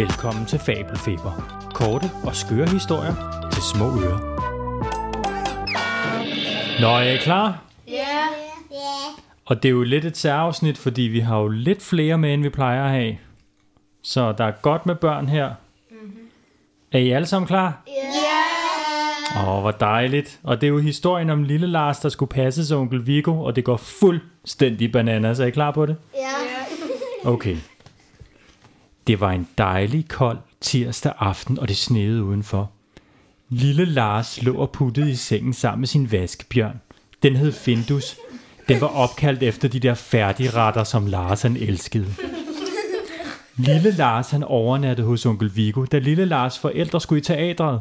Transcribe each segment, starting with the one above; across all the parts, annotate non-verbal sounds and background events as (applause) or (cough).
Velkommen til Fabelfeber. Korte og skøre historier til små ører. Nå, er I klar? Ja. Og det er jo lidt et særafsnit, fordi vi har jo lidt flere med, end vi plejer at have. Så der er godt med børn her. Er I alle sammen klar? Ja. Åh, hvor dejligt. Og det er jo historien om lille Lars, der skulle passe til onkel Viggo, og det går fuldstændig bananas. Er I klar på det? Ja. Okay. Det var en dejlig kold tirsdag aften, og det sneede udenfor. Lille Lars lå og puttede i sengen sammen med sin vaskebjørn. Den hed Findus. Den var opkaldt efter de der færdigretter, som Lars han elskede. Lille Lars han overnattede hos onkel Viggo, da lille Lars forældre skulle i teatret.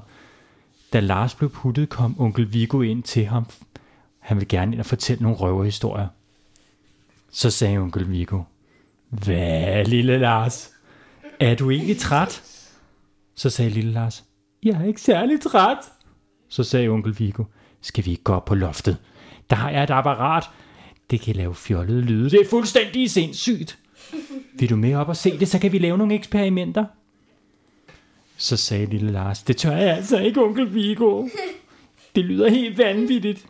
Da Lars blev puttet, kom onkel Viggo ind til ham. Han ville gerne ind og fortælle nogle røverhistorier. Så sagde onkel Viggo, hvad, lille Lars? Er du egentlig træt? Så sagde lille Lars, jeg er ikke særlig træt. Så sagde onkel Viggo, skal vi ikke gå op på loftet? Der har jeg et apparat. Det kan lave fjollede lyde. Det er fuldstændig sindssygt. Vil du med op og se det, så kan vi lave nogle eksperimenter. Så sagde lille Lars, det tør jeg altså ikke, onkel Viggo. Det lyder helt vanvittigt.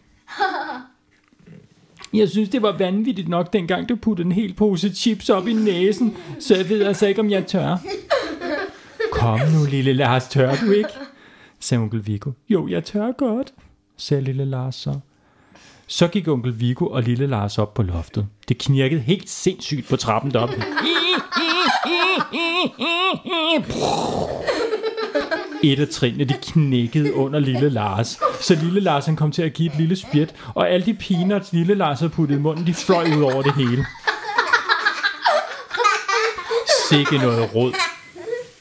Jeg synes, det var vanvittigt nok, dengang du puttede en hel pose chips op i næsen, så jeg ved altså ikke, om jeg tør. Kom nu, lille Lars, tør du ikke? sagde onkel Viggo. Jo, jeg tør godt, sagde lille Lars så. Så gik onkel Viggo og lille Lars op på loftet. Det knirkede helt sindssygt på trappen deroppe. Et af trinene, de knækkede under lille Lars. Så lille Lars han kom til at give et lille spjæt, og alle de peanuts, lille Lars havde puttet i munden, de fløj ud over det hele. Sikke noget råd.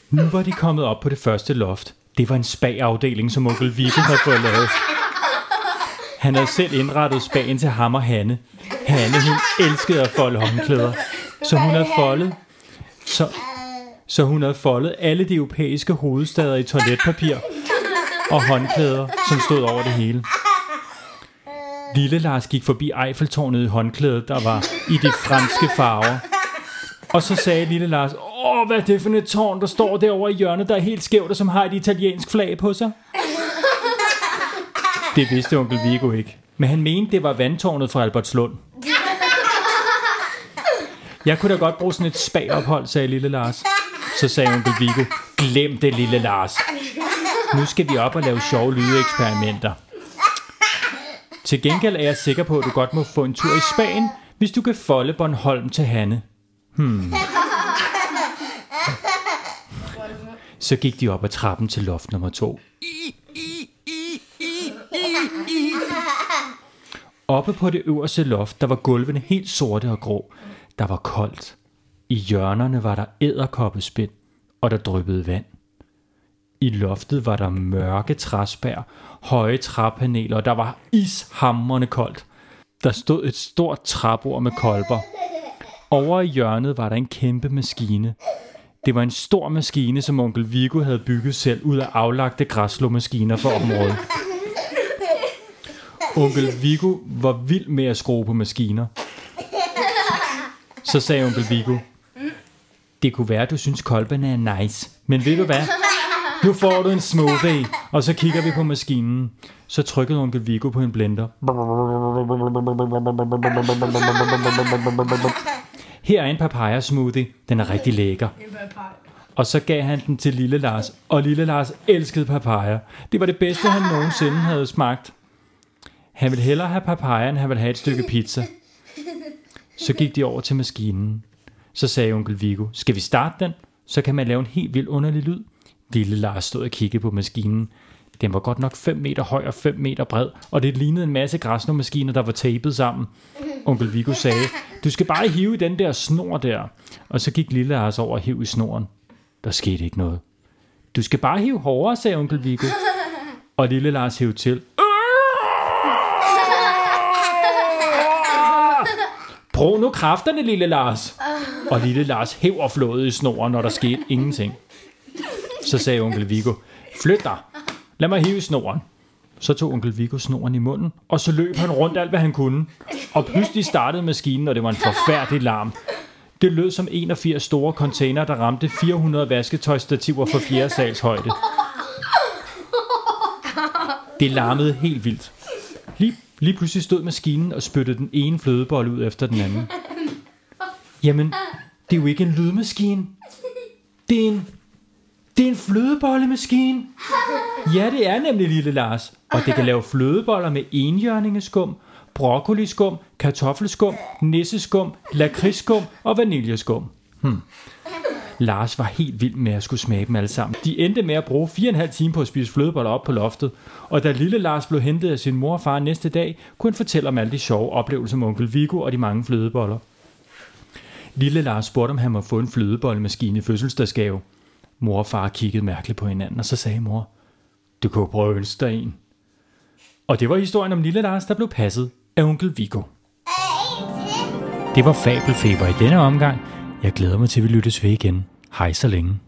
Nu var de kommet op på det første loft. Det var en spagafdeling, som onkel Viggo havde fået lavet. Han havde selv indrettet spagen til ham og Hanne. Hanne, hun elskede at folde håndklæder. Så hun havde foldet, så, så hun havde foldet alle de europæiske hovedstader i toiletpapir og håndklæder, som stod over det hele. Lille Lars gik forbi Eiffeltårnet i håndklædet, der var i de franske farver. Og så sagde lille Lars, åh, hvad er det for et tårn, der står derovre i hjørnet, der er helt skævt, og som har et italiensk flag på sig? Det vidste onkel Vigo ikke. Men han mente, det var vandtårnet fra Albertslund. Jeg kunne da godt bruge sådan et spagophold, sagde lille Lars. Så sagde onkel Viggo, glem det lille Lars. Nu skal vi op og lave sjove lydeeksperimenter. Til gengæld er jeg sikker på, at du godt må få en tur i Spanien, hvis du kan folde Bornholm til Hanne. Hmm. Så gik de op ad trappen til loft nummer to. Oppe på det øverste loft, der var gulvene helt sorte og grå. Der var koldt. I hjørnerne var der æderkoppespind, og der dryppede vand. I loftet var der mørke træspær, høje træpaneler, og der var ishamrende koldt. Der stod et stort træbord med kolber. Over i hjørnet var der en kæmpe maskine. Det var en stor maskine, som onkel Viggo havde bygget selv ud af aflagte græslåmaskiner for området. Onkel Viggo var vild med at skrue på maskiner. Så sagde onkel Viggo, det kunne være, at du synes kolberne er nice. Men ved du hvad? Nu får du en smoothie, og så kigger vi på maskinen. Så trykkede onkel Viggo på en blender. Her er en papaya smoothie. Den er rigtig lækker. Og så gav han den til lille Lars, og lille Lars elskede papaya. Det var det bedste, han nogensinde havde smagt. Han ville hellere have papaya, end han ville have et stykke pizza. Så gik de over til maskinen. Så sagde onkel Viggo, skal vi starte den? Så kan man lave en helt vild underlig lyd. Lille Lars stod og kiggede på maskinen. Den var godt nok 5 meter høj og 5 meter bred, og det lignede en masse græsnormaskiner, der var tapet sammen. Onkel Viggo sagde, du skal bare hive i den der snor der. Og så gik Lille Lars over og hiv i snoren. Der skete ikke noget. Du skal bare hive hårdere, sagde onkel Viggo. Og Lille Lars hævde til. Brug nu kræfterne, lille Lars. Og lille Lars hæver flået i snoren, når der skete ingenting. Så sagde onkel Viggo, flyt dig. Lad mig hive snoren. Så tog onkel Viggo snoren i munden, og så løb han rundt alt, hvad han kunne. Og pludselig startede maskinen, og det var en forfærdelig larm. Det lød som 81 store container, der ramte 400 vasketøjstativer for fjerde sals højde. Det larmede helt vildt. Lige, lige pludselig stod maskinen og spyttede den ene flødebolle ud efter den anden. (laughs) Jamen, det er jo ikke en lydmaskine. Det er en, det er en flødebollemaskine. Ja, det er nemlig lille Lars. Og det kan lave flødeboller med enhjørningeskum, broccoliskum, kartoffelskum, nisseskum, lakridsskum og vaniljeskum. Hmm. Lars var helt vild med at skulle smage dem alle sammen. De endte med at bruge 4,5 timer på at spise flødeboller op på loftet, og da lille Lars blev hentet af sin mor og far næste dag, kunne han fortælle om alle de sjove oplevelser med onkel Viggo og de mange flødeboller. Lille Lars spurgte, om han måtte få en flødebollemaskine i fødselsdagsgave. Mor og far kiggede mærkeligt på hinanden, og så sagde mor, du kunne prøve at ønske dig en. Og det var historien om lille Lars, der blev passet af onkel Viggo. Det var Fabelfeber i denne omgang. Jeg glæder mig til, at vi lyttes ved igen. Hej så længe.